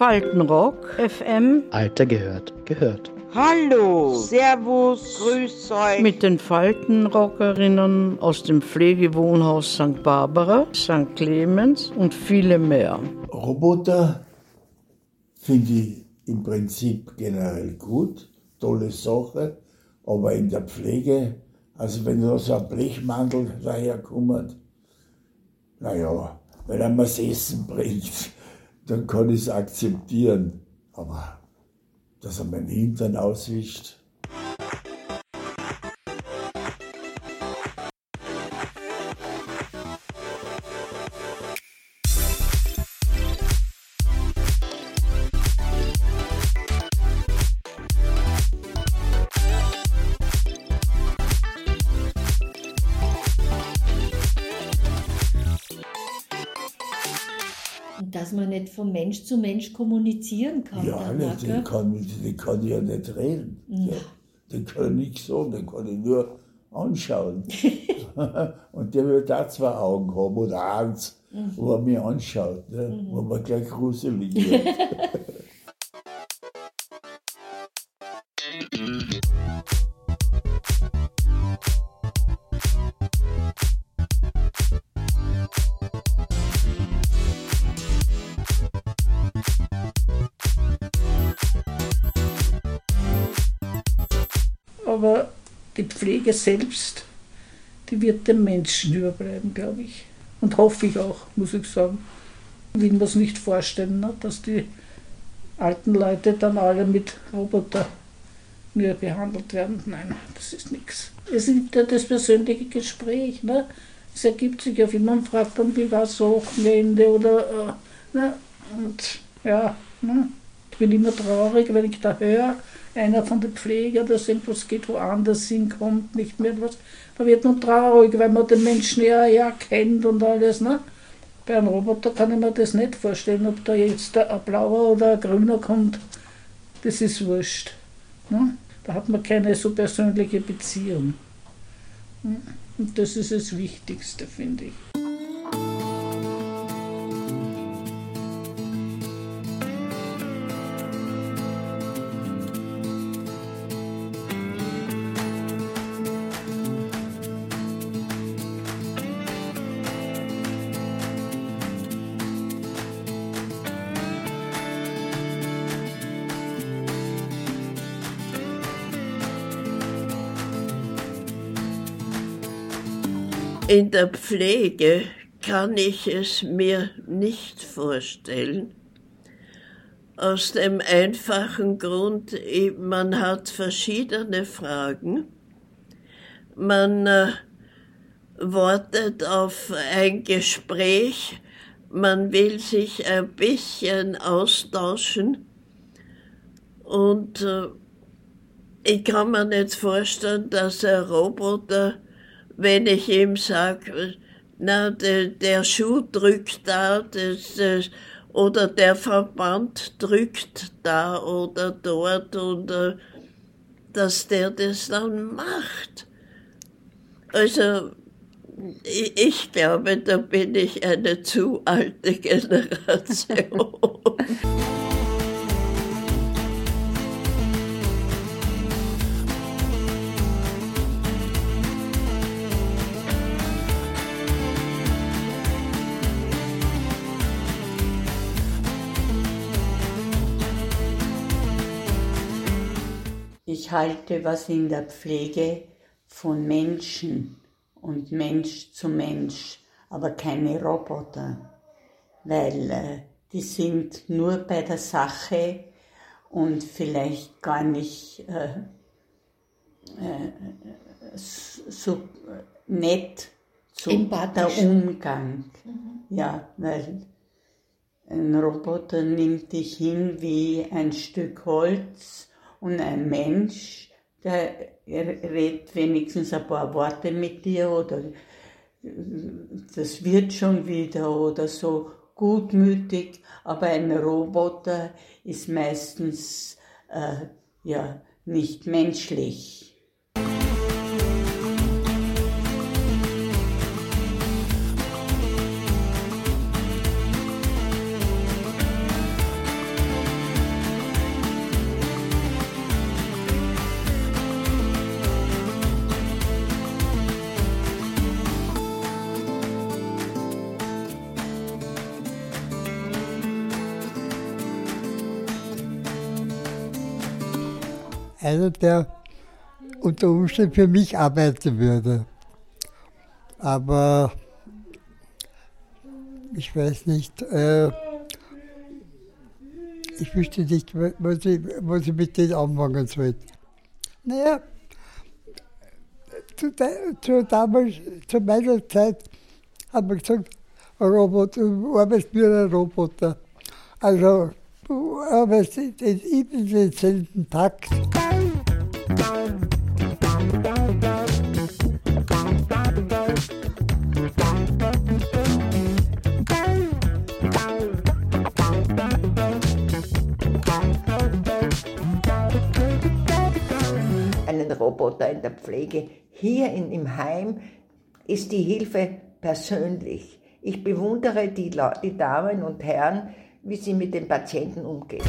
Faltenrock, FM. Alter gehört, gehört. Hallo, Servus, Grüß euch. Mit den Faltenrockerinnen aus dem Pflegewohnhaus St. Barbara, St. Clemens und viele mehr. Roboter finde ich im Prinzip generell gut, tolle Sache, aber in der Pflege, also wenn da so ein Blechmantel daherkommt, naja, wenn er mir das Essen bringt, dann kann ich es akzeptieren. Aber dass er meinen Hintern auswischt, nicht von Mensch zu Mensch kommunizieren kann. ja, nicht, den, kann, den kann ich ja nicht reden. Ja. Den kann ich nichts sagen, den kann ich nur anschauen. und der wird da zwei Augen haben oder eins, wo er mich anschaut, ne? wo man gleich gruselig wird. aber die Pflege selbst, die wird dem Menschen überbleiben, glaube ich. Und hoffe ich auch, muss ich sagen. Ich will mir es nicht vorstellen, ne, dass die alten Leute dann alle mit Roboter nur behandelt werden. Nein, das ist nichts. Es ist ja das persönliche Gespräch. Ne? Es ergibt sich ja, wie man fragt dann, wie war das Wochenende oder. Äh, ne? Und ja, ne? Ich bin immer traurig, wenn ich da höre, einer von den Pflegern, dass irgendwas geht woanders hinkommt, nicht mehr was. Da wird man traurig, weil man den Menschen ja, ja kennt und alles. Ne? Bei einem Roboter kann ich mir das nicht vorstellen, ob da jetzt ein blauer oder ein grüner kommt. Das ist wurscht. Ne? Da hat man keine so persönliche Beziehung. Ne? Und das ist das Wichtigste, finde ich. In der Pflege kann ich es mir nicht vorstellen. Aus dem einfachen Grund, man hat verschiedene Fragen. Man äh, wartet auf ein Gespräch, man will sich ein bisschen austauschen und äh, ich kann mir nicht vorstellen, dass ein Roboter wenn ich ihm sage, na, der, der Schuh drückt da, das, das, oder der Verband drückt da oder dort, und äh, dass der das dann macht. Also, ich, ich glaube, da bin ich eine zu alte Generation. Ich halte was in der Pflege von Menschen und Mensch zu Mensch, aber keine Roboter, weil äh, die sind nur bei der Sache und vielleicht gar nicht äh, äh, so nett der Empathisch. Umgang. Ja, weil ein Roboter nimmt dich hin wie ein Stück Holz und ein Mensch, der er redet wenigstens ein paar Worte mit dir oder das wird schon wieder oder so gutmütig, aber ein Roboter ist meistens äh, ja nicht menschlich. Einer, der unter Umständen für mich arbeiten würde. Aber ich weiß nicht, äh, ich wüsste nicht, was ich, was ich mit denen anfangen soll. Naja, zu, zu, damals, zu meiner Zeit haben wir gesagt, Roboter, du arbeitest wie ein Roboter. Also du arbeitest in denselben Takt. Roboter in der Pflege. Hier in, im Heim ist die Hilfe persönlich. Ich bewundere die, die Damen und Herren, wie sie mit den Patienten umgehen.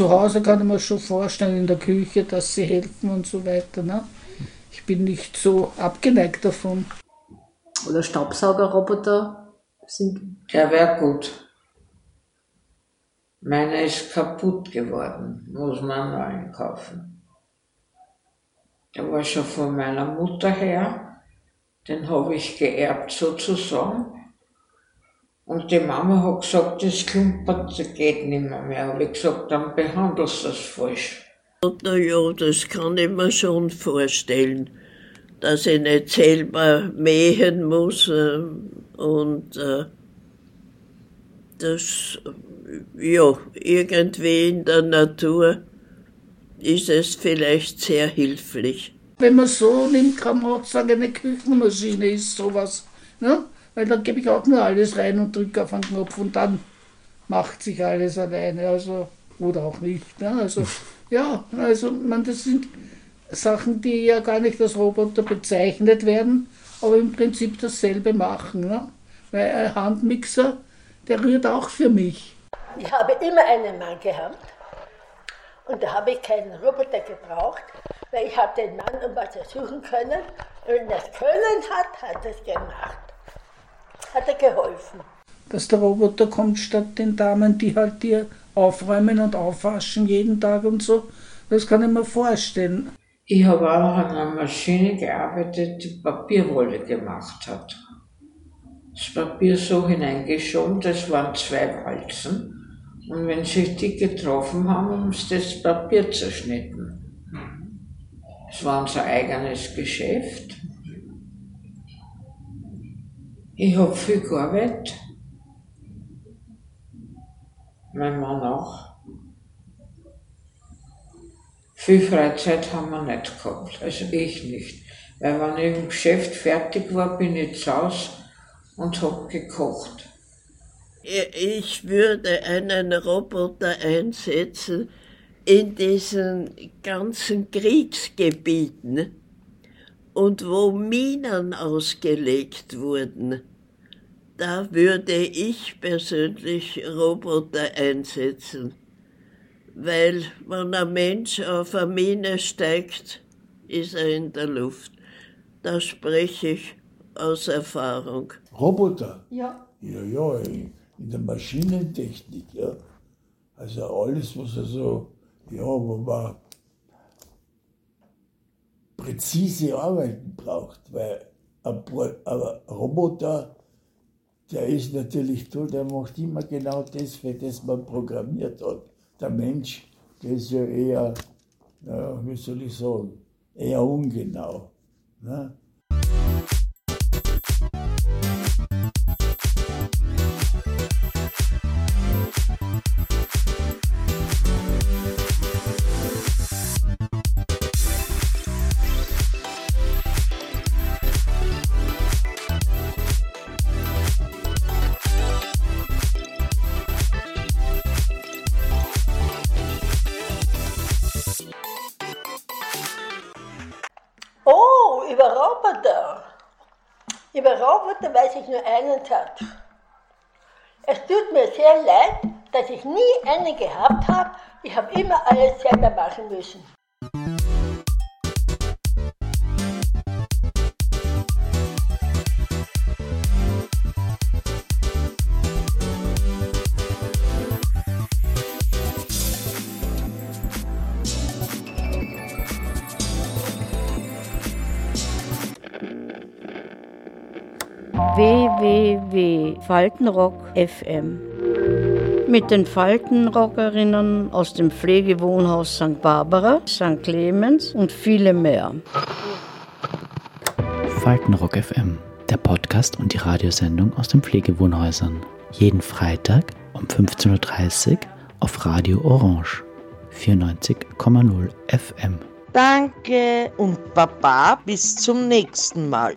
Zu Hause kann ich mir schon vorstellen, in der Küche, dass sie helfen und so weiter. Ne? Ich bin nicht so abgeneigt davon. Oder Staubsaugerroboter sind. Der wäre gut. Meiner ist kaputt geworden, muss man neuen kaufen. Der war schon von meiner Mutter her, den habe ich geerbt sozusagen. Und die Mama hat gesagt, das klumpert, das geht nicht mehr. mehr. Habe ich gesagt, dann behandelst du das falsch. Na ja, das kann ich mir schon vorstellen, dass ich nicht selber mähen muss äh, und äh, das, ja, irgendwie in der Natur ist es vielleicht sehr hilfreich. Wenn man so nimmt, kann man auch sagen, eine Küchenmaschine ist sowas. Ne? Weil dann gebe ich auch nur alles rein und drücke auf einen Knopf und dann macht sich alles alleine. Also, oder auch nicht. Ne? Also, ja, also man, das sind Sachen, die ja gar nicht als Roboter bezeichnet werden, aber im Prinzip dasselbe machen. Ne? Weil ein Handmixer, der rührt auch für mich. Ich habe immer einen Mann gehabt und da habe ich keinen Roboter gebraucht, weil ich habe den Mann um was ersuchen können und wenn er es können hat, hat er es gemacht. Hat er geholfen. Dass der Roboter kommt statt den Damen, die halt dir aufräumen und aufwaschen jeden Tag und so, das kann ich mir vorstellen. Ich habe auch an einer Maschine gearbeitet, die Papierwolle gemacht hat. Das Papier so hineingeschoben, das waren zwei Walzen. Und wenn sich die getroffen haben, haben sie das Papier zerschnitten. Es war unser eigenes Geschäft. Ich habe viel gearbeitet. Mein Mann auch. Viel Freizeit haben wir nicht gehabt, also ich nicht. Weil wenn ich im Geschäft fertig war, bin ich zu Hause und habe gekocht. Ich würde einen Roboter einsetzen in diesen ganzen Kriegsgebieten und wo Minen ausgelegt wurden. Da würde ich persönlich Roboter einsetzen, weil wenn ein Mensch auf eine Mine steigt, ist er in der Luft. Da spreche ich aus Erfahrung. Roboter? Ja. Ja, ja, in der Maschinentechnik, ja. Also alles, was also, ja, wo man präzise Arbeiten braucht, weil ein, ein Roboter, der ist natürlich toll, der macht immer genau das, für das man programmiert hat. Der Mensch, der ist ja eher, ja, wie soll ich sagen, eher ungenau. Ne? Weiß ich nur einen Satz. Es tut mir sehr leid, dass ich nie einen gehabt habe, Ich habe immer alles selber machen müssen. www.faltenrock FM mit den Faltenrockerinnen aus dem Pflegewohnhaus St. Barbara, St. Clemens und viele mehr. Faltenrock FM, der Podcast und die Radiosendung aus den Pflegewohnhäusern. Jeden Freitag um 15.30 Uhr auf Radio Orange 94,0 FM. Danke und Baba, bis zum nächsten Mal.